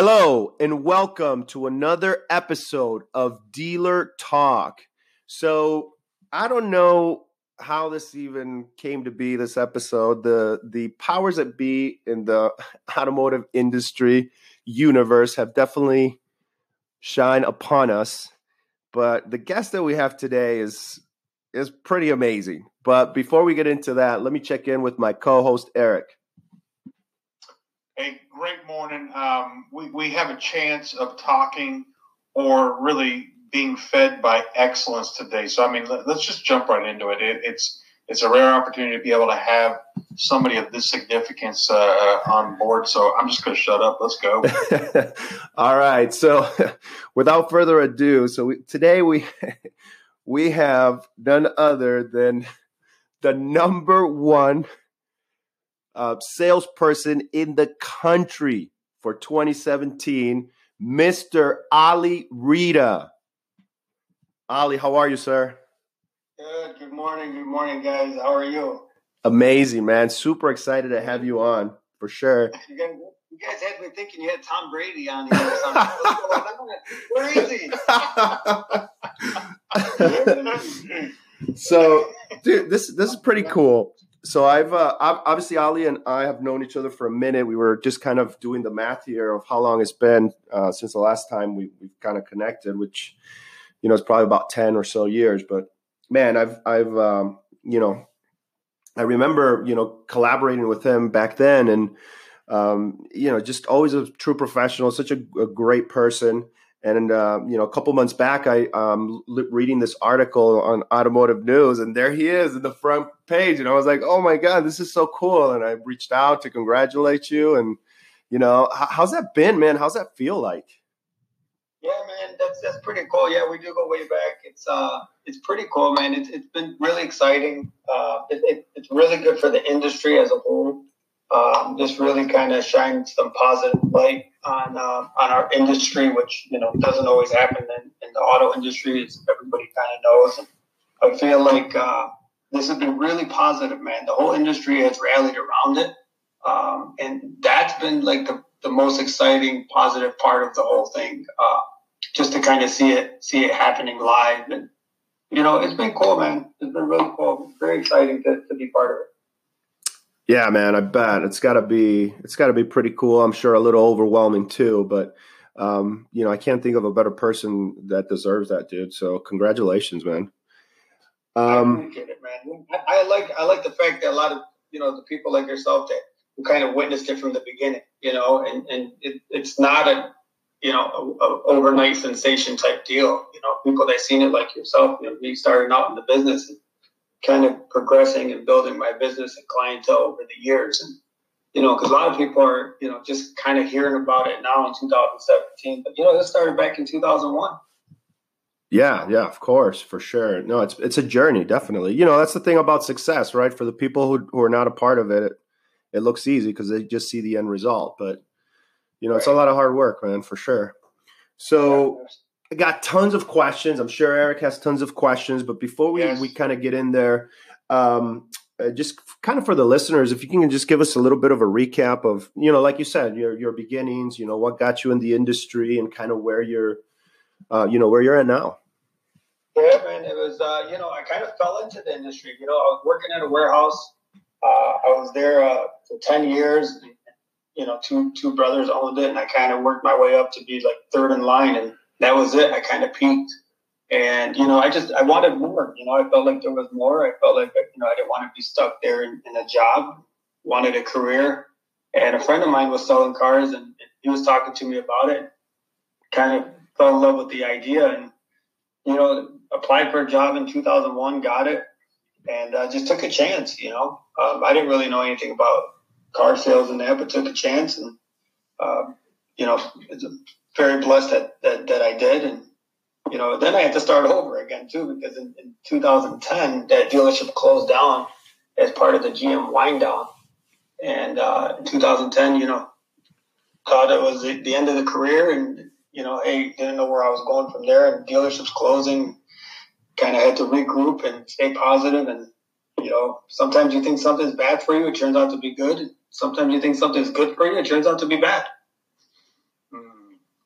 Hello, and welcome to another episode of Dealer Talk. So, I don't know how this even came to be this episode. The the powers that be in the automotive industry universe have definitely shine upon us. But the guest that we have today is is pretty amazing. But before we get into that, let me check in with my co-host Eric. Hey, great morning. Um, we, we have a chance of talking or really being fed by excellence today. So, I mean, let, us just jump right into it. it. It's it's a rare opportunity to be able to have somebody of this significance uh, on board. So, I'm just going to shut up. Let's go. All right. So, without further ado, so we, today we we have none other than the number one uh, salesperson in the country for 2017, Mr. Ali Reda. Ali, how are you, sir? Good. Good morning. Good morning, guys. How are you? Amazing, man. Super excited to have you on for sure. You guys, you guys had me thinking you had Tom Brady on here or something. Crazy. so, dude, this this is pretty cool so I've uh, obviously Ali and I have known each other for a minute. We were just kind of doing the math here of how long it's been uh, since the last time we, have kind of connected, which you know is probably about ten or so years. But man, I've I've um, you know I remember you know collaborating with him back then, and um, you know just always a true professional, such a, a great person. And uh, you know, a couple months back, I um reading this article on Automotive News, and there he is in the front page, and I was like, "Oh my god, this is so cool!" And I reached out to congratulate you, and you know, how's that been, man? How's that feel like? Yeah, man, that's that's pretty cool. Yeah, we do go way back. It's uh, it's pretty cool, man. It's it's been really exciting. Uh, it, it, it's really good for the industry as a whole um, just really kind of shine some positive light on uh, on our industry, which you know doesn't always happen in, in the auto industry, as everybody kind of knows. And I feel like uh, this has been really positive, man. The whole industry has rallied around it, um, and that's been like the, the most exciting, positive part of the whole thing. Uh, just to kind of see it see it happening live, and you know, it's been cool, man. It's been really cool. Very exciting to, to be part of it. Yeah, man, I bet it's got to be it's got to be pretty cool. I'm sure a little overwhelming too, but um, you know, I can't think of a better person that deserves that, dude. So, congratulations, man. Um, I appreciate it, man. I, I, like I like the fact that a lot of you know the people like yourself that who kind of witnessed it from the beginning, you know, and and it, it's not a you know a, a overnight sensation type deal. You know, people that seen it like yourself, you know, me starting out in the business. And, kind of progressing and building my business and clientele over the years. And, you know, because a lot of people are, you know, just kind of hearing about it now in 2017. But, you know, this started back in 2001. Yeah, yeah, of course, for sure. No, it's it's a journey, definitely. You know, that's the thing about success, right? For the people who, who are not a part of it, it, it looks easy because they just see the end result. But you know, right. it's a lot of hard work, man, for sure. So, I got tons of questions. I'm sure Eric has tons of questions, but before we, yes. we kind of get in there, um, uh, just kind of for the listeners, if you can just give us a little bit of a recap of, you know, like you said, your your beginnings, you know, what got you in the industry and kind of where you're, uh, you know, where you're at now. Yeah, man, it was, uh, you know, I kind of fell into the industry. You know, I was working at a warehouse. Uh, I was there uh, for ten years. You know, two two brothers owned it, and I kind of worked my way up to be like third in line and that was it. I kind of peaked. And, you know, I just, I wanted more. You know, I felt like there was more. I felt like, you know, I didn't want to be stuck there in, in a job, wanted a career. And a friend of mine was selling cars and he was talking to me about it. Kind of fell in love with the idea and, you know, applied for a job in 2001, got it, and uh, just took a chance, you know. Um, I didn't really know anything about car sales and that, but took a chance and, um, you know, it's a very blessed that, that, that I did. And, you know, then I had to start over again too, because in, in 2010, that dealership closed down as part of the GM wind down. And, uh, in 2010, you know, thought it was the, the end of the career and, you know, hey, didn't know where I was going from there and dealerships closing, kind of had to regroup and stay positive and, you know, sometimes you think something's bad for you, it turns out to be good. Sometimes you think something's good for you, it turns out to be bad.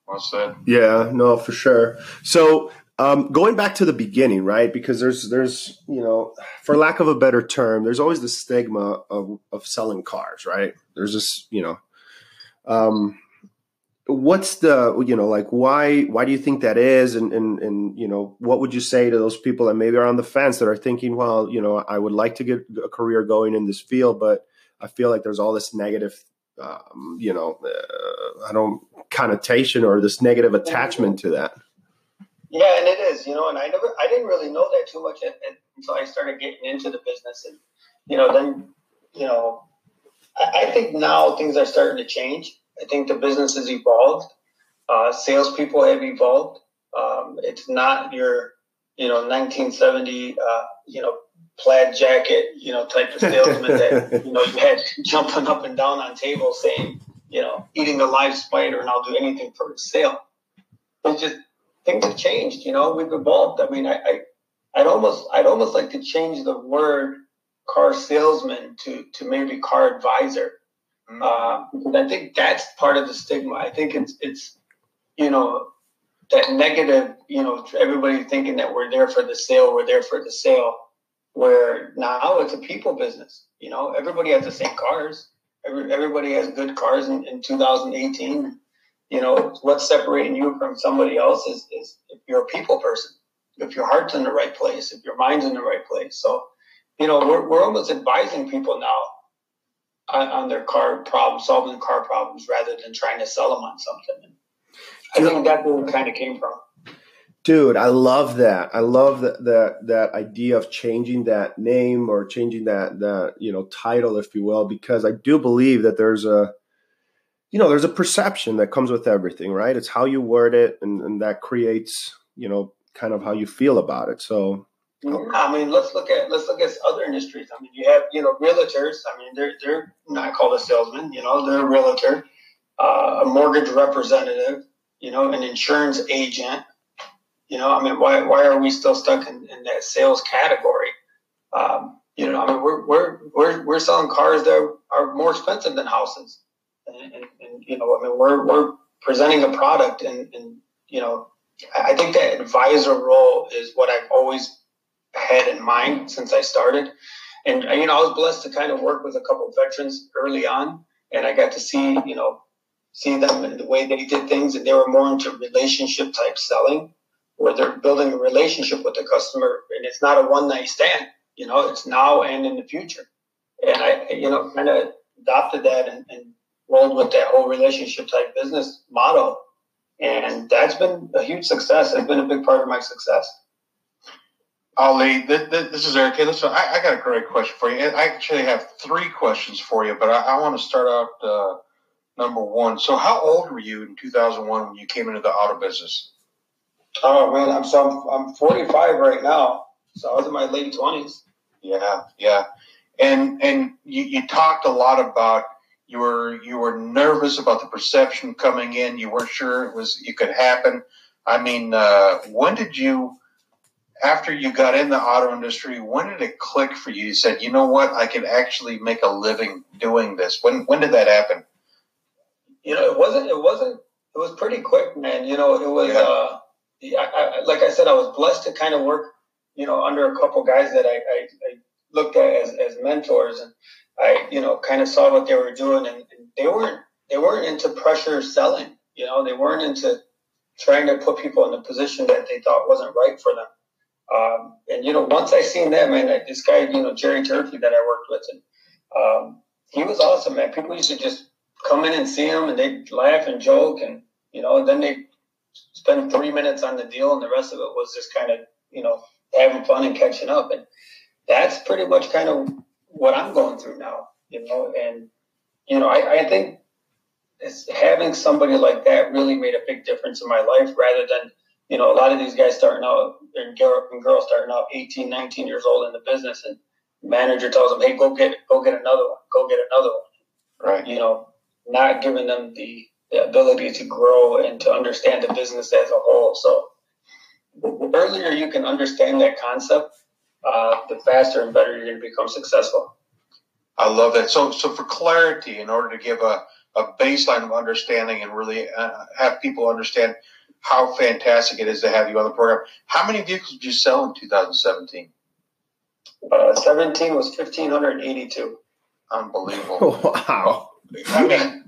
Well said. Yeah, no, for sure. So um, going back to the beginning, right? Because there's there's you know, for lack of a better term, there's always the stigma of of selling cars, right? There's this, you know, um, what's the you know like why why do you think that is and and and you know what would you say to those people that maybe are on the fence that are thinking well you know i would like to get a career going in this field but i feel like there's all this negative um, you know uh, i don't connotation or this negative attachment to that yeah and it is you know and i never i didn't really know that too much until i started getting into the business and you know then you know I, I think now things are starting to change I think the business has evolved. Uh, salespeople have evolved. Um, it's not your, you know, 1970, uh, you know, plaid jacket, you know, type of salesman that, you know, you had jumping up and down on tables saying, you know, eating a live spider and I'll do anything for a sale. It's just, things have changed, you know, we've evolved. I mean, I, I I'd almost, I'd almost like to change the word car salesman to, to maybe car advisor uh, I think that's part of the stigma. I think it's it's you know that negative. You know, everybody thinking that we're there for the sale, we're there for the sale. Where now it's a people business. You know, everybody has the same cars. Every, everybody has good cars in, in 2018. You know, what's separating you from somebody else is, is if you're a people person, if your heart's in the right place, if your mind's in the right place. So, you know, we're, we're almost advising people now on, on their car problem, solving car problems rather than trying to sell them on something. I think that's where it kind of came from. Dude, I love that. I love that that that idea of changing that name or changing that that you know title, if you will, because I do believe that there's a you know there's a perception that comes with everything, right? It's how you word it, and, and that creates you know kind of how you feel about it. So I mean, let's look at let's look at other industries. I mean, you have you know realtors. I mean, they're they're not called a salesman. You know, they're a realtor, uh, a mortgage representative. You know, an insurance agent. You know, I mean, why why are we still stuck in, in that sales category? Um, you know, I mean, we're we're we're we're selling cars that are more expensive than houses, and, and, and you know, I mean, we're we're presenting a product, and, and you know, I think that advisor role is what I've always had in mind since I started. And, you know, I was blessed to kind of work with a couple of veterans early on, and I got to see, you know, see them and the way they did things, and they were more into relationship type selling, where they're building a relationship with the customer, and it's not a one night stand. You know, it's now and in the future. And I, you know, kind of adopted that and, and rolled with that whole relationship type business model. And that's been a huge success. It's been a big part of my success. Ali, th- th- this is Eric. Hey, listen, I, I, got a great question for you. I actually have three questions for you, but I, I want to start out uh, number one. So, how old were you in 2001 when you came into the auto business? Oh man, I'm so I'm, I'm 45 right now, so I was in my late 20s. Yeah, yeah, and and you, you talked a lot about you were you were nervous about the perception coming in. You weren't sure it was it could happen. I mean, uh, when did you? after you got in the auto industry, when did it click for you? You said, you know what, I can actually make a living doing this. When when did that happen? You know, it wasn't. It wasn't. It was pretty quick, man. You know, it was. Yeah. Uh, I, I, like I said, I was blessed to kind of work, you know, under a couple guys that I, I, I looked at as, as mentors, and I, you know, kind of saw what they were doing, and, and they weren't they weren't into pressure selling. You know, they weren't into trying to put people in a position that they thought wasn't right for them. Um, and you know, once I seen them, and this guy, you know, Jerry Turkey that I worked with, and um, he was awesome, man. People used to just come in and see him, and they'd laugh and joke, and you know, and then they spend three minutes on the deal, and the rest of it was just kind of, you know, having fun and catching up, and that's pretty much kind of what I'm going through now, you know, and you know, I, I think it's having somebody like that really made a big difference in my life, rather than you know, a lot of these guys starting out and girls starting out 18, 19 years old in the business and manager tells them, Hey, go get, go get another one, go get another one. Right. You know, not giving them the, the ability to grow and to understand the business as a whole. So the earlier you can understand that concept, uh, the faster and better you're going to become successful. I love that. So, so for clarity, in order to give a a baseline of understanding and really uh, have people understand how fantastic it is to have you on the program. How many vehicles did you sell in 2017? Uh, 17 was 1,582. Unbelievable. Wow. I mean,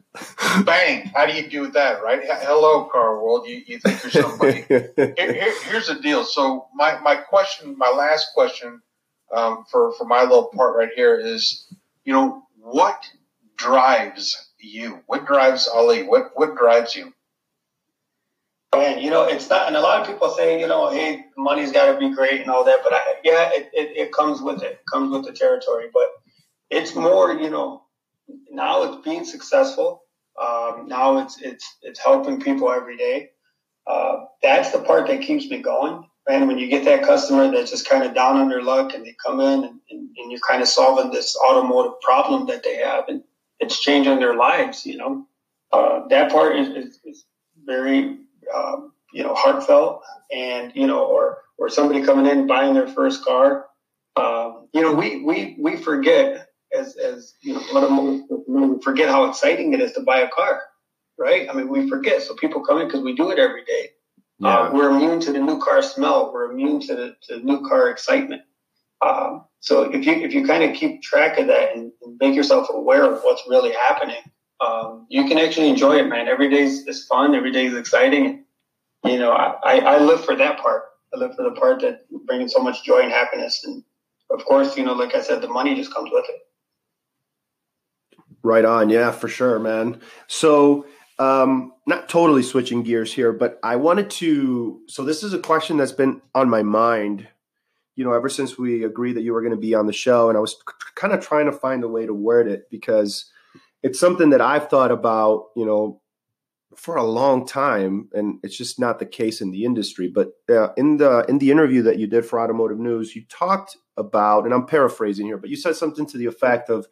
bang. How do you do that, right? Hello, car world. You, you think you're somebody. here, here, here's the deal. So my, my question, my last question um, for, for my little part right here is, you know, what drives you? What drives Ali? What, what drives you? And you know, it's not, and a lot of people say, you know, hey, money's got to be great and all that, but I, yeah, it, it, it comes with it, it comes with the territory. But it's more, you know, now it's being successful. Um, now it's it's it's helping people every day. Uh, that's the part that keeps me going. And when you get that customer that's just kind of down on their luck and they come in and, and, and you're kind of solving this automotive problem that they have and it's changing their lives, you know, uh, that part is, is, is very um, you know, heartfelt and, you know, or, or somebody coming in buying their first car. Um, you know, we, we, we forget as, as, you know, we forget how exciting it is to buy a car, right? I mean, we forget. So people come in because we do it every day. Uh, yeah. Uh, we're immune to the new car smell. We're immune to the, to the new car excitement. Um, so if you if you kind of keep track of that and, and, make yourself aware of what's really happening, um, you can actually enjoy it, man. Every day is fun. Every day is exciting. You know, I, I live for that part. I live for the part that bringing so much joy and happiness. And of course, you know, like I said, the money just comes with it. Right on. Yeah, for sure, man. So, um, not totally switching gears here, but I wanted to. So, this is a question that's been on my mind, you know, ever since we agreed that you were going to be on the show. And I was kind of trying to find a way to word it because it's something that I've thought about, you know, for a long time, and it's just not the case in the industry. But uh, in the in the interview that you did for Automotive News, you talked about, and I'm paraphrasing here, but you said something to the effect of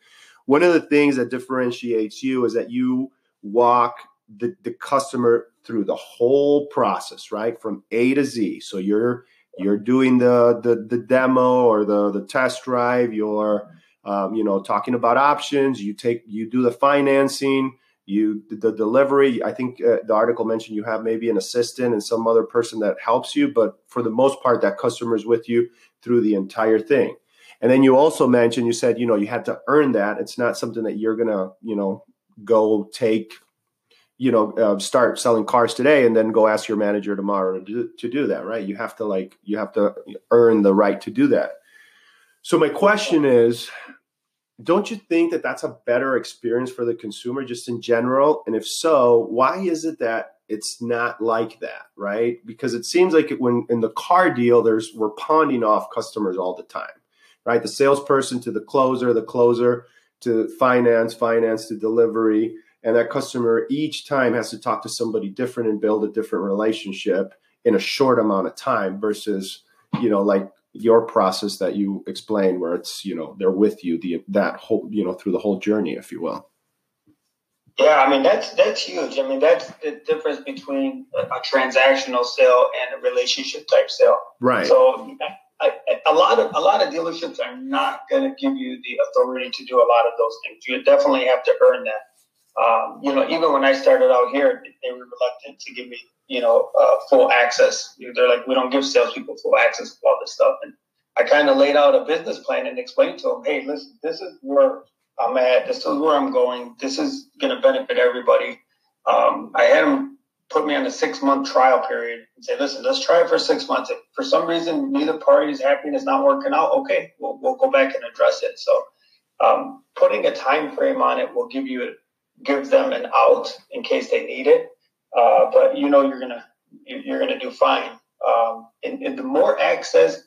one of the things that differentiates you is that you walk the, the customer through the whole process, right, from A to Z. So you're you're doing the the, the demo or the the test drive. You're um, you know, talking about options. You take, you do the financing, you the delivery. I think uh, the article mentioned you have maybe an assistant and some other person that helps you, but for the most part, that customer is with you through the entire thing. And then you also mentioned, you said, you know, you had to earn that. It's not something that you're gonna, you know, go take you know uh, start selling cars today and then go ask your manager tomorrow to do, to do that right you have to like you have to earn the right to do that so my question is don't you think that that's a better experience for the consumer just in general? And if so, why is it that it's not like that, right? Because it seems like it, when in the car deal, there's we're pawning off customers all the time, right? The salesperson to the closer, the closer to finance, finance to delivery, and that customer each time has to talk to somebody different and build a different relationship in a short amount of time versus you know like your process that you explain where it's you know they're with you the that whole you know through the whole journey if you will. Yeah i mean that's that's huge. I mean that's the difference between a, a transactional sale and a relationship type sale. Right. So A lot of a lot of dealerships are not going to give you the authority to do a lot of those things you definitely have to earn that um, you know, even when I started out here, they were reluctant to give me you know, uh, full access. They're like, we don't give salespeople full access to all this stuff. And I kind of laid out a business plan and explained to them, hey, listen, this is where I'm at. This is where I'm going. This is going to benefit everybody. Um, I had them put me on a six month trial period and say, listen, let's try it for six months. If for some reason neither party is happy it's not working out, okay, we'll, we'll go back and address it. So um, putting a time frame on it will give you give them an out in case they need it. Uh, but you know you're gonna you're gonna do fine. Um, and, and, the more access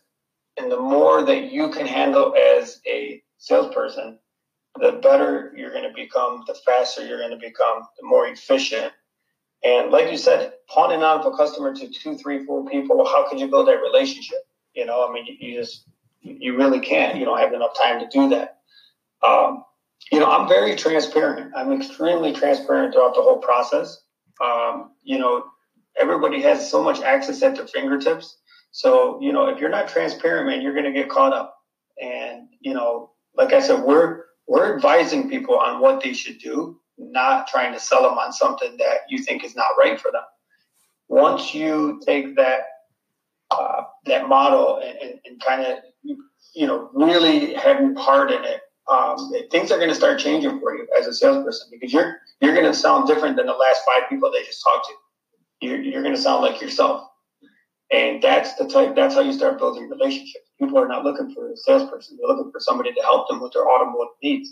and the more that you can handle as a salesperson, the better you're going to become. The faster you're going to become. The more efficient. And like you said, pawning off a customer to two, three, four people. How could you build that relationship? You know, I mean, you, you just you really can't. You don't have enough time to do that. Um, you know, I'm very transparent. I'm extremely transparent throughout the whole process. Um, you know, everybody has so much access at their fingertips. So, you know, if you're not transparent, man, you're going to get caught up. And, you know, like I said, we're, we're advising people on what they should do. Not trying to sell them on something that you think is not right for them. Once you take that uh, that model and, and, and kind of you know really having part in it, um, things are going to start changing for you as a salesperson because you're you're going to sound different than the last five people they just talked to. You're, you're going to sound like yourself, and that's the type. That's how you start building relationships. People are not looking for a salesperson; they're looking for somebody to help them with their automotive needs.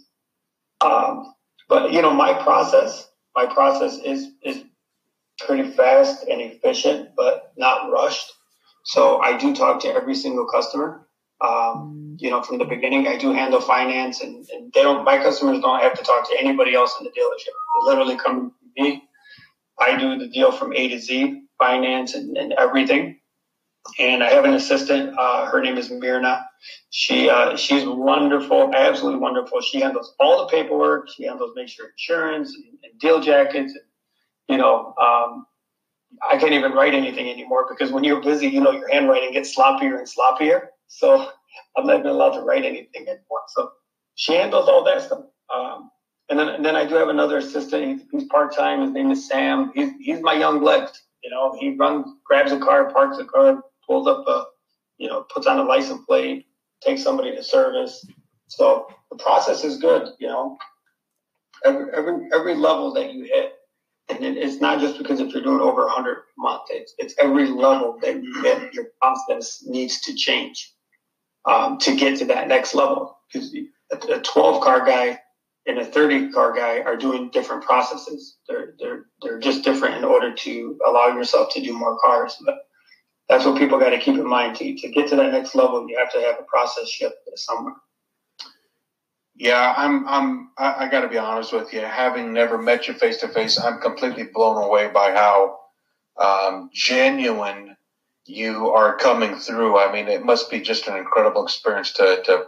Um, but you know, my process, my process is is pretty fast and efficient, but not rushed. So I do talk to every single customer. Um, you know, from the beginning, I do handle finance, and, and, they don't. My customers don't have to talk to anybody else in the dealership. They literally come to me. I do the deal from A to Z, finance and, and everything. And I have an assistant. Uh, her name is Mirna. She uh, she's wonderful, absolutely wonderful. She handles all the paperwork. She handles make sure insurance and, and deal jackets. You know, um, I can't even write anything anymore because when you're busy, you know, your handwriting gets sloppier and sloppier. So I'm not even allowed to write anything anymore. So she handles all that stuff. Um, and then, and then I do have another assistant. He's, he's part time. His name is Sam. He's, he's my young blood. You know, he runs, grabs a car, parks a car, pulls up a, you know, puts on a license plate, takes somebody to service. So the process is good. You know, every every every level that you hit, and it's not just because if you're doing over 100 a month, it's, it's every level that you hit, your process needs to change um, to get to that next level. Because a 12 car guy and a 30 car guy are doing different processes. They're, they're, they're just different in order to allow yourself to do more cars. But that's what people got to keep in mind. To, to get to that next level, you have to have a process shift somewhere. Yeah, I'm. I'm. I, I got to be honest with you. Having never met you face to face, I'm completely blown away by how um, genuine you are coming through. I mean, it must be just an incredible experience to, to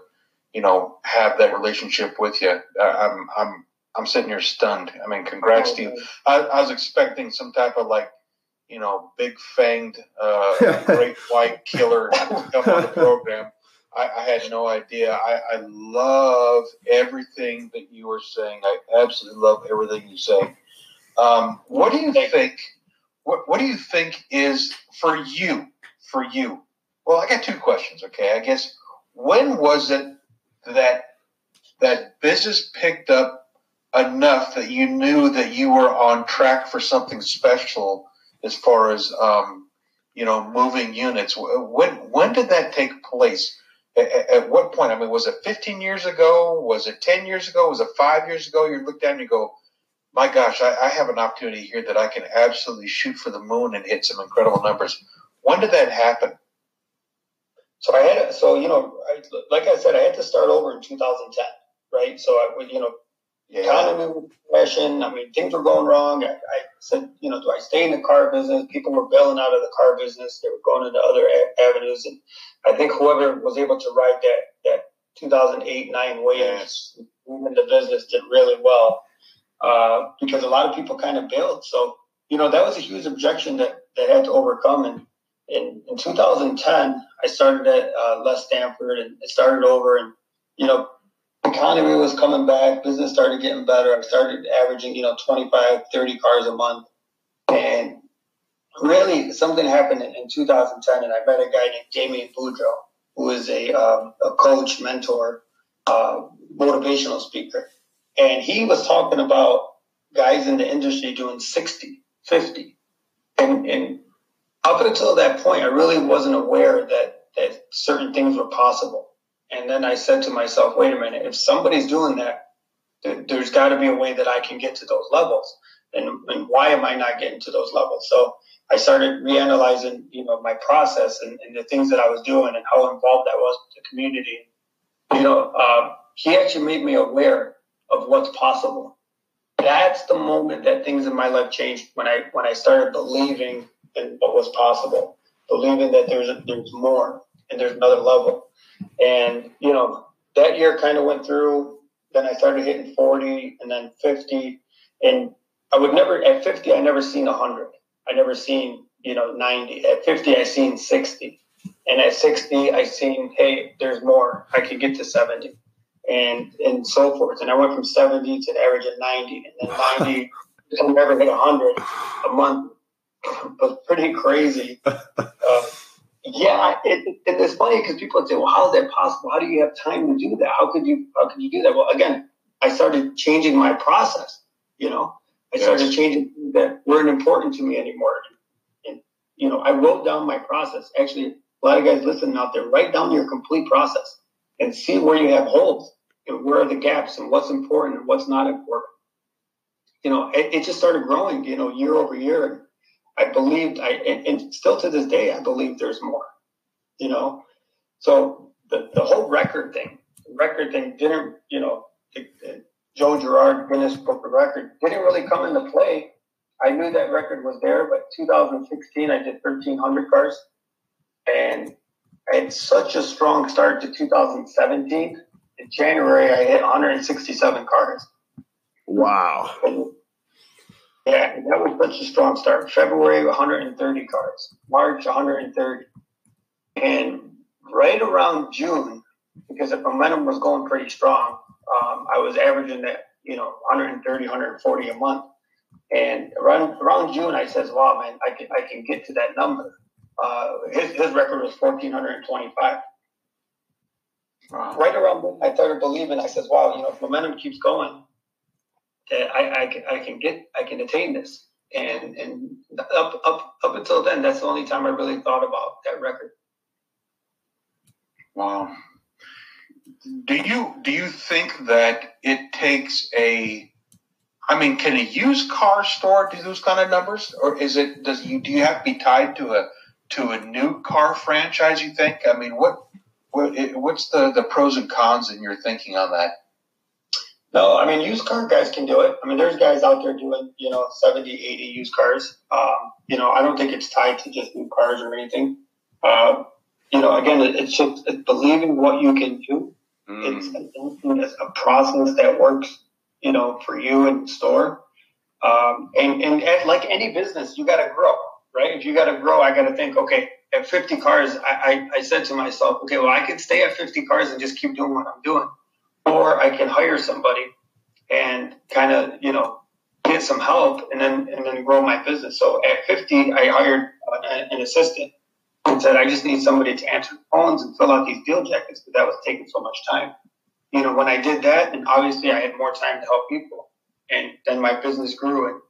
you know, have that relationship with you. I'm. I'm. I'm sitting here stunned. I mean, congrats oh, to you. I, I, was expecting some type of like, you know, big fanged, uh, great white killer to come on the program. I, I had no idea. I, I love everything that you were saying. I absolutely love everything you say. Um, what do you think? What, what do you think is for you? For you? Well, I got two questions. Okay, I guess when was it that that business picked up enough that you knew that you were on track for something special as far as um, you know moving units? When when did that take place? at, at, what point? I mean, was it 15 years ago? Was it 10 years ago? Was it five years ago? You look down and you go, my gosh, I, I have an opportunity here that I can absolutely shoot for the moon and hit some incredible numbers. When did that happen? So I had, so you know, I, like I said, I had to start over in 2010, right? So I, you know, yeah. economy was crashing. I mean, things were going wrong. I, I, said, you know, do I stay in the car business? People were bailing out of the car business. They were going into other a- avenues, and I think whoever was able to ride that that 2008 nine waves in the business did really well uh, because a lot of people kind of bailed. So you know, that was a huge objection that that had to overcome. And in, in 2010, I started at uh, Les Stanford and it started over, and you know, economy was coming back, business started getting better. I started averaging, you know, 25, 30 cars a month. And really something happened in, in 2010 and I met a guy named Damian Boudreaux, who is a, um, a coach, mentor, uh, motivational speaker. And he was talking about guys in the industry doing 60, 50. And, and up until that point, I really wasn't aware that, that certain things were possible. And then I said to myself, wait a minute, if somebody's doing that, there's got to be a way that I can get to those levels. And, and, why am I not getting to those levels? So I started reanalyzing, you know, my process and, and the things that I was doing and how involved I was with the community. You know, uh, he actually made me aware of what's possible. That's the moment that things in my life changed when I when I started believing in what was possible, believing that there's there's more and there's another level. And, you know, that year kind of went through. Then I started hitting 40 and then 50. And I would never, at 50, I never seen 100. I never seen, you know, 90. At 50, I seen 60. And at 60, I seen, hey, there's more. I could get to 70. and and so forth. And I went from 70 to the average of 90, and then 90, I never hit 100 a month. It was pretty crazy. Uh, yeah, it, it, it's funny because people would say, "Well, how is that possible? How do you have time to do that? How could you? How could you do that?" Well, again, I started changing my process. You know, I started yes. changing that weren't important to me anymore. And you know, I wrote down my process. Actually, a lot of guys listening out there, write down your complete process and see where you have holes and where are the gaps and what's important and what's not important. You know, it, it just started growing. You know, year over year. I believed, I and, and still to this day, I believe there's more. You know, so the the whole record thing, record thing didn't, you know, the, the Joe Girard Guinness Book of Record didn't really come into play. I knew that record was there, but 2016 I did 1,300 cars, and I had such a strong start to 2017. In January, I hit 167 cars. Wow. And yeah, that was such a strong start. February, 130 cars. March, 130. And right around June, because the momentum was going pretty strong, um, I was averaging that, you know, 130, 140 a month. And around around June, I says, "Wow, man, I can I can get to that number." Uh, his his record was 1,425. Wow. Right around I started believing. I says, "Wow, you know, if momentum keeps going, I, I, can, I can get, I can attain this. And, and up, up, up until then, that's the only time I really thought about that record. Wow. Do you, do you think that it takes a, I mean, can a used car store do those kind of numbers, or is it? Does you do you have to be tied to a to a new car franchise? You think? I mean, what, what what's the the pros and cons in your thinking on that? No, I mean, used car guys can do it. I mean, there's guys out there doing, you know, 70, 80 used cars. Um, you know, I don't think it's tied to just new cars or anything. Uh, you know, again, it's just it's believing what you can do. Mm. It's, a process that works, you know, for you and store. Um, and, and at, like any business, you got to grow, right? If you got to grow, I got to think, okay, at 50 cars, I, I, I said to myself, okay, well, I can stay at 50 cars and just keep doing what I'm doing or I can hire somebody and kind of, you know, get some help and then and then grow my business. So at 50, I hired an assistant and said, I just need somebody to answer phones and fill out these deal jackets because that was taking so much time. You know, when I did that, and obviously I had more time to help people, and then my business grew. And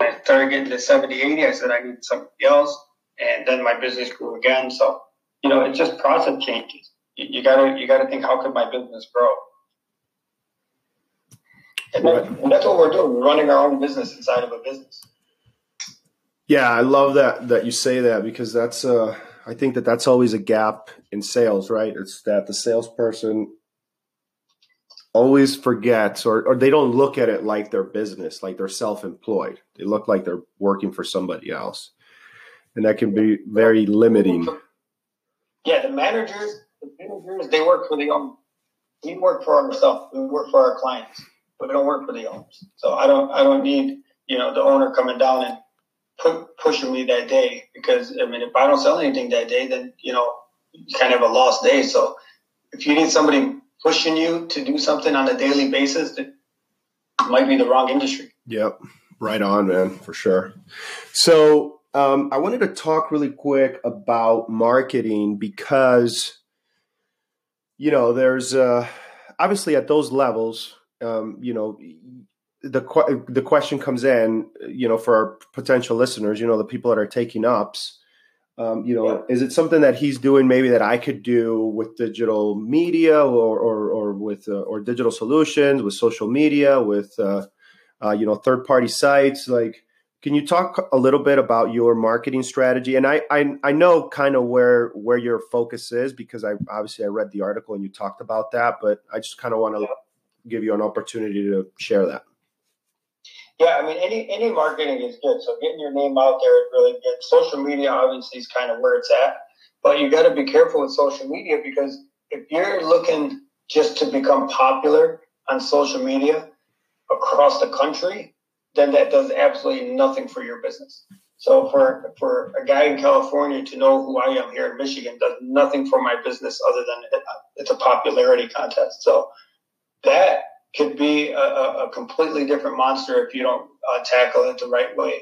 I started getting to 70, 80, I said I need somebody else, and then my business grew again. So, you know, it's just process changes. You, you gotta you gotta think, how could my business grow? And, and that's what we're doing. We're running our own business inside of a business. Yeah, I love that that you say that because that's uh I think that that's always a gap in sales, right? It's that the salesperson always forgets or, or they don't look at it like their business, like they're self-employed. They look like they're working for somebody else. And that can be very limiting. Yeah, the managers, the managers, they work for the own. We work for ourselves. We work for our clients but we don't work for the owners. So I don't I don't need you know the owner coming down and put, pushing me that day because I mean if I don't sell anything that day, then you know it's kind of a lost day. So if you need somebody pushing you to do something on a daily basis, that might be the wrong industry. Yep, right on, man, for sure. So um, I wanted to talk really quick about marketing because you know there's uh, obviously at those levels um, you know, the the question comes in, you know, for our potential listeners, you know, the people that are taking ups, um, you know, yeah. is it something that he's doing maybe that I could do with digital media or or, or with uh, or digital solutions with social media with uh, uh, you know third party sites? Like can you talk a little bit about your marketing strategy? And I, I i know kind of where where your focus is because i obviously i read the article and you talked about that but i just kind of want to give you an opportunity to share that. Yeah, I mean, any any marketing is good. So getting your name out there is really good. Social media obviously is kind of where it's at, but you got to be careful with social media because if you're looking just to become popular on social media across the country, then that does absolutely nothing for your business. So for for a guy in California to know who I am here in Michigan does nothing for my business other than it's a popularity contest. So that could be a, a completely different monster if you don't uh, tackle it the right way.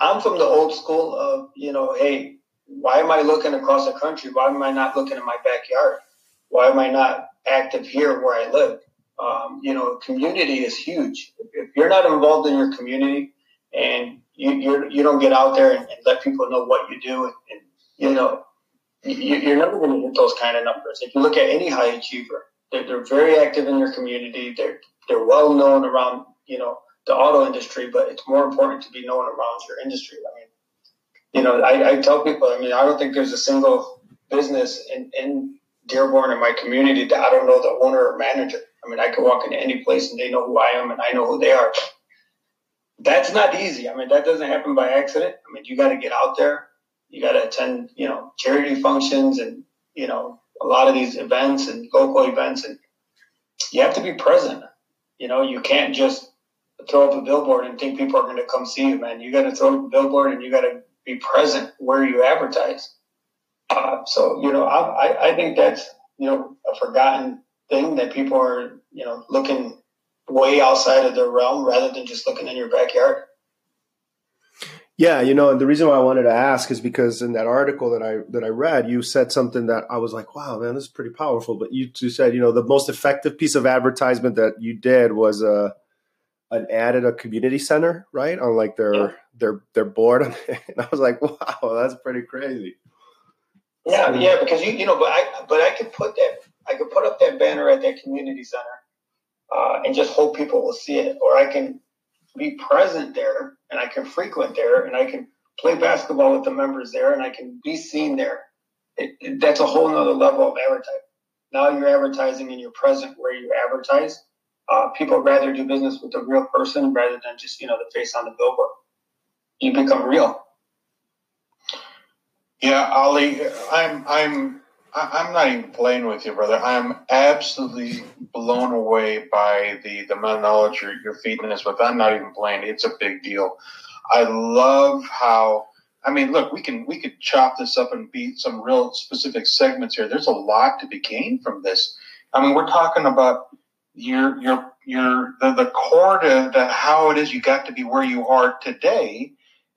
I'm from the old school of, you know, hey, why am I looking across the country? Why am I not looking in my backyard? Why am I not active here where I live? Um, you know, community is huge. If you're not involved in your community and you you're, you do not get out there and, and, let people know what you do, and, and you know, you, are never going to hit those kind of numbers. If you look at any high achiever, they're, they're very active in their community. They're they're well known around you know the auto industry, but it's more important to be known around your industry. I mean, you know, I, I tell people, I mean, I don't think there's a single business in, in Dearborn in my community that I don't know the owner or manager. I mean, I could walk into any place and they know who I am and I know who they are. That's not easy. I mean, that doesn't happen by accident. I mean, you got to get out there. You got to attend, you know, charity functions and, you know, a lot of these events and local events. And you have to be present. You know, you can't just throw up a billboard and think people are going to come see you, man. You got to throw up a billboard and you got to be present where you advertise. Uh, so, you know, I, I think that's, you know, a forgotten thing that people are, you know, looking way outside of their realm rather than just looking in your backyard. Yeah, you know, and the reason why I wanted to ask is because in that article that I that I read, you said something that I was like, "Wow, man, this is pretty powerful." But you, you said, you know, the most effective piece of advertisement that you did was a uh, an ad at a community center, right? On like their yeah. their their board, and I was like, "Wow, that's pretty crazy." Yeah, yeah, because you you know, but I but I could put that I could put up that banner at that community center uh, and just hope people will see it, or I can be present there and I can frequent there and I can play basketball with the members there and I can be seen there. It, it, that's a whole nother level of advertising. Now you're advertising and you're present where you advertise. Uh, people rather do business with a real person rather than just you know the face on the billboard. You become real. Yeah, Ali, I'm I'm I'm not even playing with you, brother. I'm absolutely blown away by the the amount of knowledge you're, you're feeding us with. I'm not even playing. It's a big deal. I love how. I mean, look, we can we could chop this up and beat some real specific segments here. There's a lot to be gained from this. I mean, we're talking about your your your the, the core to, to how it is you got to be where you are today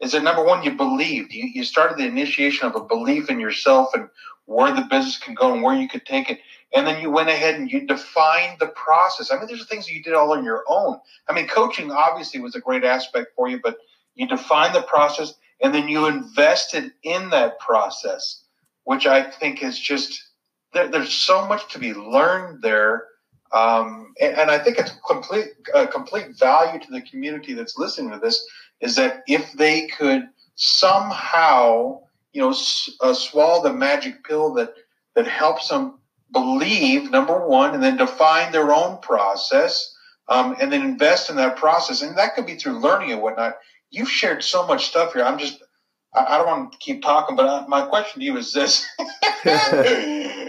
is that number one you believed. You, you started the initiation of a belief in yourself and where the business can go and where you could take it. And then you went ahead and you defined the process. I mean there's things that you did all on your own. I mean coaching obviously was a great aspect for you but you defined the process and then you invested in that process which i think is just there, there's so much to be learned there um, and, and, I think it's complete uh, complete value to the community that's listening to this is that if they could somehow, you know, s- uh, swallow the magic pill that that helps them believe number one, and then define their own process, um, and then invest in that process, and that could be through learning and whatnot. You've shared so much stuff here. I'm just I, don't want to keep talking, but uh, my question to you is this: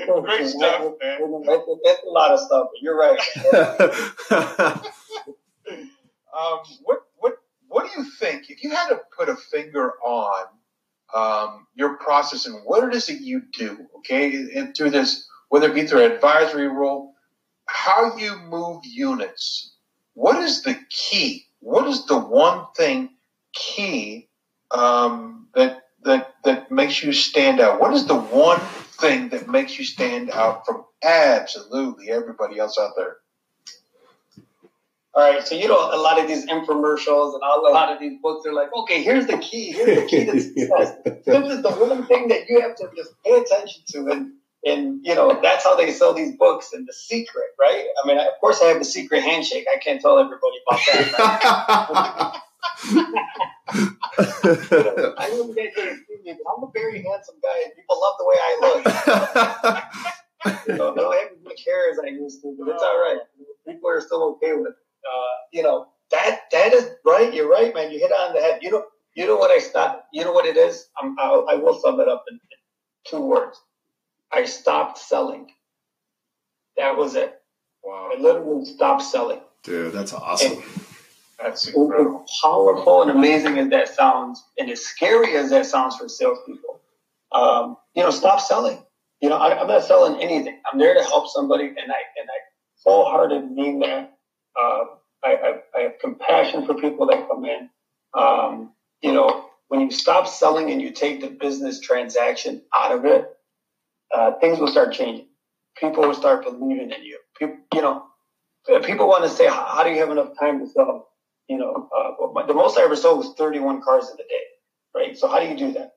Great stuff, man. It's a lot of stuff. You're right. um, what what what do you think if you had to put a finger on um, your process and what it is that you do? Okay, and through this, whether it be through advisory role, how you move units. What is the key? What is the one thing key um, that that that makes you stand out? What is the one thing that makes you stand out from absolutely everybody else out there? All right, so you know a lot of these infomercials and all, a lot of these books are like, okay, here's the key, here's the key to success. this is the one thing that you have to just pay attention to, and and you know that's how they sell these books and the secret, right? I mean, of course, I have the secret handshake. I can't tell everybody about that. I know you guys didn't see me, but I'm a very handsome guy, and people love the way I look. you know, I don't have as much hair as I used to, but it's all right. People are still okay with it. Uh, you know, that that is right. You're right, man. You hit on the head. You know, you know what I stop. You know what it is. I'm, I'll, I will sum it up in, in two words. I stopped selling. That was it. Wow. I literally stopped selling. Dude, that's awesome. And, that's incredible. Powerful and amazing as that sounds, and as scary as that sounds for salespeople, um, you know, stop selling. You know, I, am not selling anything. I'm there to help somebody, and I and I wholehearted mean that. Uh, I, I, I, have compassion for people that come in. Um, you know, when you stop selling and you take the business transaction out of it, uh, things will start changing. People will start believing in you. People, you know, people want to say, how do you have enough time to sell? You know, uh, the most I ever sold was 31 cars in a day, right? So how do you do that?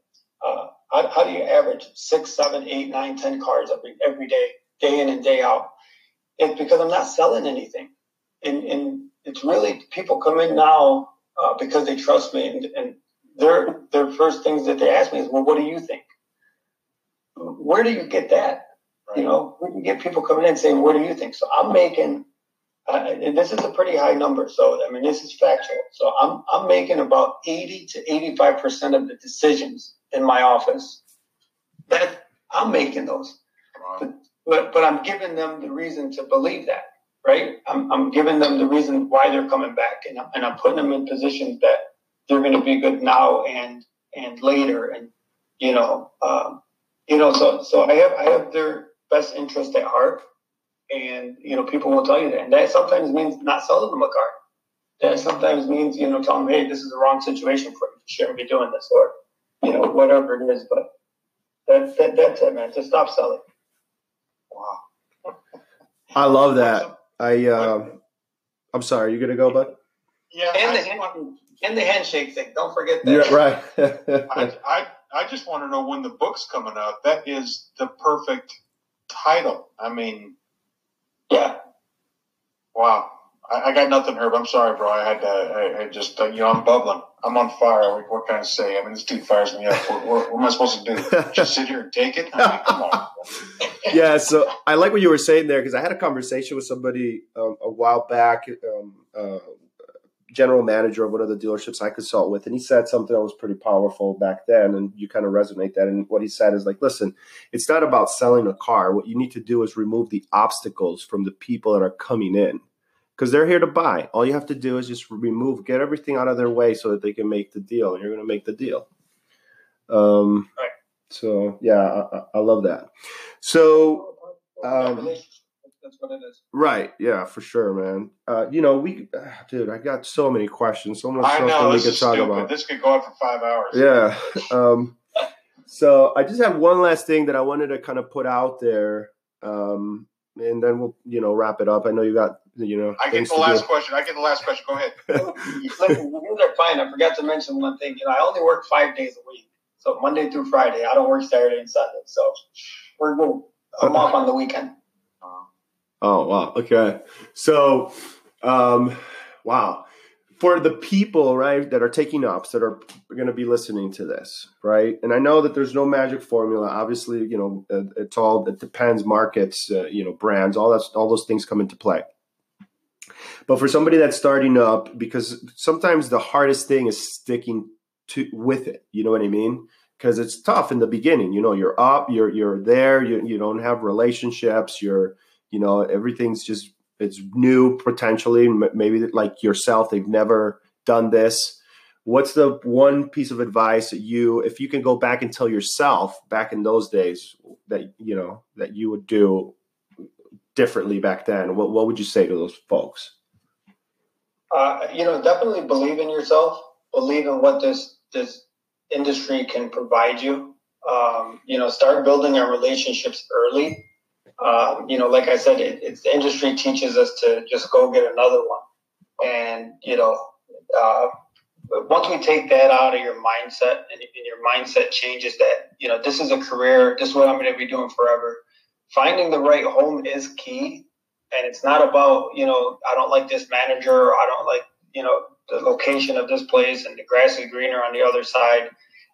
Uh, how, how, do you average six, seven, eight, nine, ten cars every every day, day in and day out? It's because I'm not selling anything, and, and it's really people come in now uh, because they trust me, and, and their their first things that they ask me is, well, what do you think? Where do you get that? Right. You know, we can get people coming in saying, what do you think? So I'm making uh, and this is a pretty high number. So, I mean, this is factual. So I'm, I'm making about 80 to 85% of the decisions in my office that I'm making those. But, but, but, I'm giving them the reason to believe that, right? I'm, I'm giving them the reason why they're coming back and I'm, and I'm putting them in positions that they're going to be good now and, and later. And, you know, um, you know, so, so I have, I have their best interest at heart and, you know, people will tell you that. And that sometimes means not selling them a car. That sometimes means, you know, telling them, hey, this is the wrong situation for you. You shouldn't be doing this or, you know, whatever it is. But that, that, that's it, man. Just stop selling. Wow. I love that. I, uh, I'm sorry. You going to go, bud? Yeah. And the, hand, and the handshake thing. Don't forget that. Yeah, right. I, I, I just want to know when the book's coming out. That is the perfect title. I mean, yeah. Wow. I, I, got nothing, Herb. I'm sorry, bro. I had to, I, I just, uh, you know, I'm bubbling. I'm on fire. What, what, can I say? I mean, this dude fires me up. What, what, what am I supposed to do? Just sit here and take it? I mean, come on. yeah. So I like what you were saying there because I had a conversation with somebody um, a while back. Um, uh, general manager of one of the dealerships I consult with, and he said something that was pretty powerful back then, and you kind of resonate that. And what he said is like, listen, it's not about selling a car. What you need to do is remove the obstacles from the people that are coming in because they're here to buy. All you have to do is just remove, get everything out of their way so that they can make the deal, and you're going to make the deal. Um, right. So yeah, I, I love that. So. Um, that's what it is. Right. Yeah, for sure, man. Uh, you know, we, uh, dude, I got so many questions, so much I stuff know, we could talk stupid. about. This could go on for five hours. Yeah. Um, so I just have one last thing that I wanted to kind of put out there, um, and then we'll, you know, wrap it up. I know you got, you know, I get the last do. question. I get the last question. Go ahead. Listen, you are fine. I forgot to mention one thing. You know, I only work five days a week, so Monday through Friday. I don't work Saturday and Sunday, so we're good. I'm off on the weekend. Oh wow. Okay. So, um, wow. For the people, right, that are taking ups, that are going to be listening to this, right, and I know that there's no magic formula. Obviously, you know, it's all it depends, markets, uh, you know, brands, all that, all those things come into play. But for somebody that's starting up, because sometimes the hardest thing is sticking to with it. You know what I mean? Because it's tough in the beginning. You know, you're up, you're you're there, you you don't have relationships, you're you know everything's just it's new potentially maybe like yourself they've never done this. What's the one piece of advice that you if you can go back and tell yourself back in those days that you know that you would do differently back then what, what would you say to those folks? Uh, you know definitely believe in yourself believe in what this this industry can provide you. Um, you know start building our relationships early um, you know, like I said, it, it's the industry teaches us to just go get another one. And, you know, uh, once we take that out of your mindset and, and your mindset changes that, you know, this is a career, this is what I'm going to be doing forever. Finding the right home is key. And it's not about, you know, I don't like this manager or I don't like, you know, the location of this place and the grass is greener on the other side.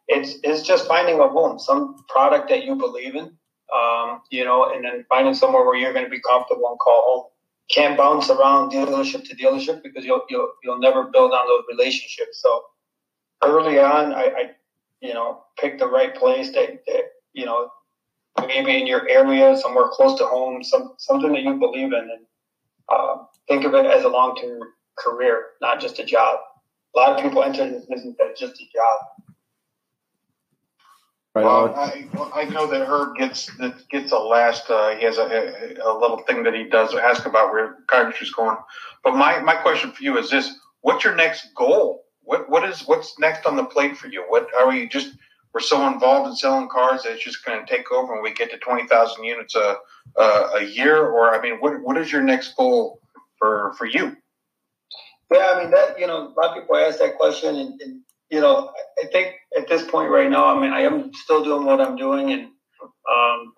It's, it's just finding a home, some product that you believe in um, you know, and then finding somewhere where you're going to be comfortable and call home. Can't bounce around dealership to dealership because you'll you'll you'll never build on those relationships. So early on, I, I you know pick the right place that, that you know maybe in your area, somewhere close to home, some something that you believe in, and uh, think of it as a long term career, not just a job. A lot of people enter this business as just a job. Right well, I, I, know that Herb gets that gets the last. Uh, he has a, a, little thing that he does ask about where country's going. But my, my question for you is this: What's your next goal? What what is what's next on the plate for you? What are we just we're so involved in selling cars that it's just going to take over and we get to twenty thousand units a, a a year? Or I mean, what what is your next goal for for you? Yeah, I mean that you know a lot of people ask that question, and, and you know I think at this point right now, I mean I am still doing what I'm doing, and um,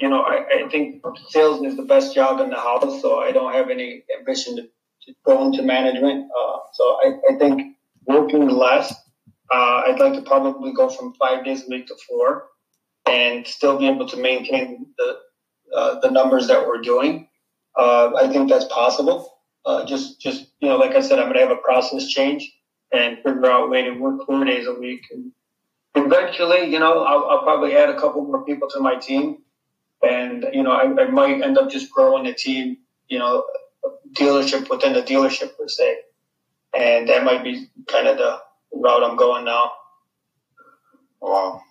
you know I, I think sales is the best job in the house, so I don't have any ambition to, to go into management. Uh, so I, I think working less, uh, I'd like to probably go from five days a week to four, and still be able to maintain the uh, the numbers that we're doing. Uh, I think that's possible. Uh, just, just you know, like I said, I'm going to have a process change and figure out a way to work four days a week. And eventually, you know, I'll, I'll probably add a couple more people to my team, and you know, I, I might end up just growing a team, you know, dealership within the dealership per se, and that might be kind of the route I'm going now. Wow.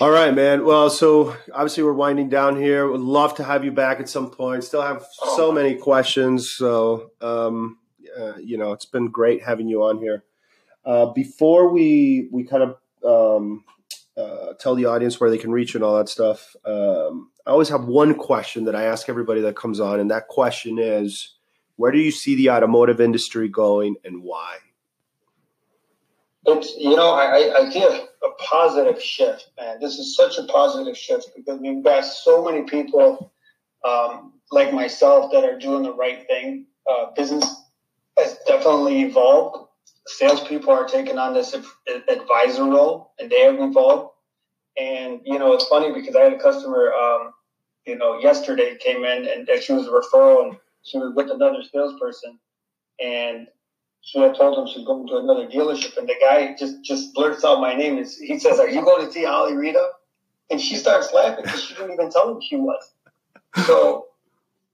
All right, man. Well, so obviously we're winding down here. Would love to have you back at some point. Still have oh. so many questions. So, um, uh, you know, it's been great having you on here. Uh, before we we kind of um, uh, tell the audience where they can reach and all that stuff, um, I always have one question that I ask everybody that comes on, and that question is, where do you see the automotive industry going, and why? It's you know I I see a, a positive shift, man. This is such a positive shift because we've got so many people um, like myself that are doing the right thing. Uh, business has definitely evolved. Salespeople are taking on this advisor role, and they have evolved. And you know, it's funny because I had a customer, um, you know, yesterday came in and she was a referral, and she was with another salesperson, and she had told him she's going to another dealership, and the guy just just blurts out my name. he says, "Are you going to see Ali Reda?" And she starts laughing because she didn't even tell him she was. So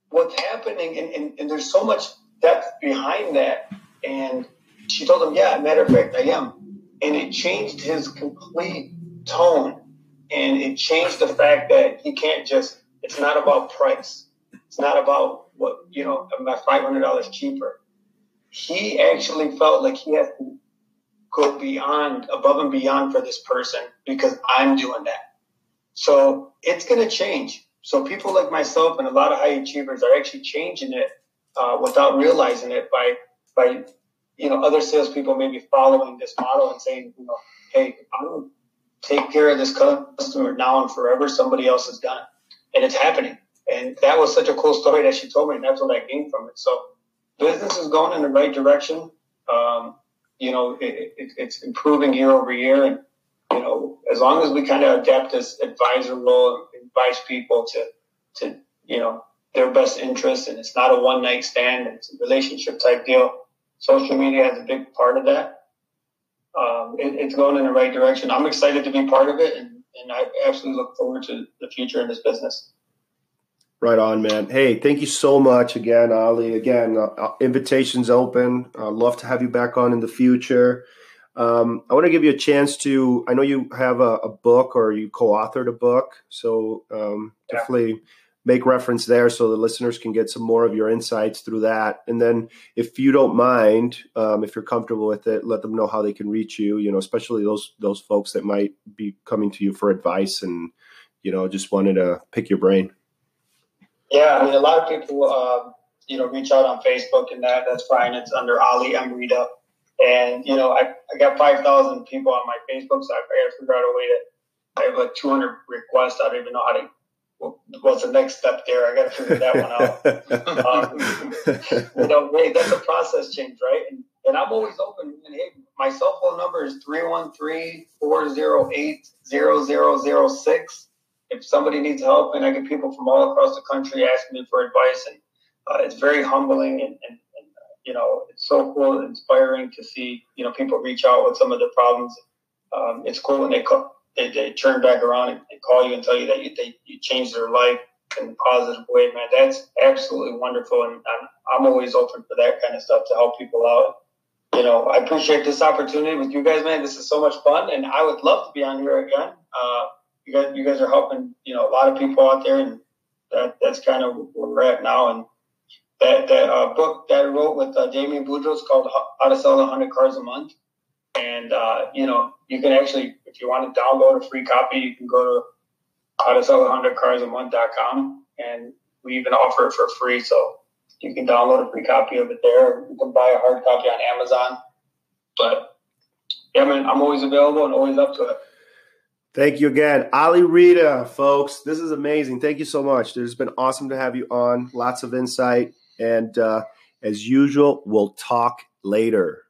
what's happening, and, and, and there's so much depth behind that. And she told him, "Yeah, matter of fact, I am." And it changed his complete tone, and it changed the fact that he can't just. It's not about price. It's not about what you know. Five hundred dollars cheaper he actually felt like he had to go beyond, above and beyond for this person because I'm doing that. So it's going to change. So people like myself and a lot of high achievers are actually changing it uh, without realizing it by by you know other salespeople maybe following this model and saying you know hey I'm take care of this customer now and forever. Somebody else has done it, and it's happening. And that was such a cool story that she told me, and that's what I gained from it. So business is going in the right direction. Um, you know, it, it, it's improving year over year. And, you know, as long as we kind of adapt this advisor role and advise people to, to, you know, their best interest and it's not a one night stand, it's a relationship type deal. Social media has a big part of that. Um, it, it's going in the right direction. I'm excited to be part of it and, and I absolutely look forward to the future in this business. Right on, man. Hey, thank you so much again, Ali. Again, uh, uh invitations open. I'd love to have you back on in the future. Um, I want to give you a chance to. I know you have a, a book or you co-authored a book, so um, yeah. definitely make reference there so the listeners can get some more of your insights through that. And then, if you don't mind, um, if you're comfortable with it, let them know how they can reach you. You know, especially those those folks that might be coming to you for advice and you know just wanted to pick your brain. Yeah, I mean, a lot of people, um, you know, reach out on Facebook and that. That's fine. It's under Ali Amrita. And, you know, I, I got 5,000 people on my Facebook, so I got to figure out a way to, I have like 200 requests. I don't even know how to, what's the next step there? I got to figure that one out. um, you know, hey, that's a process change, right? And, and I'm always open. And hey, my cell phone number is 313 408 0006 if somebody needs help, and I get people from all across the country asking me for advice, and uh, it's very humbling and, and, and uh, you know it's so cool and inspiring to see you know people reach out with some of their problems. Um, it's cool when they, call, they they turn back around and, call you and tell you that you they, you changed their life in a positive way, man. That's absolutely wonderful, and I'm, I'm always open for that kind of stuff to help people out. you know, I appreciate this opportunity with you guys, man. This is so much fun, and I would love to be on here again. Uh, you guys, you guys are helping, you know, a lot of people out there, and that that's kind of where we're at now. And that that uh, book that I wrote with uh, Damian Boudreaux called "How to Sell 100 Cars a Month," and uh, you know, you can actually, if you want to download a free copy, you can go to how to sell 100 cars a month.com, and we even offer it for free. So you can download a free copy of it there. You can buy a hard copy on Amazon. But yeah, man, I'm always available and always up to it. Thank you again. Ali Reda, folks. This is amazing. Thank you so much. It's been awesome to have you on. Lots of insight. And uh, as usual, we'll talk later.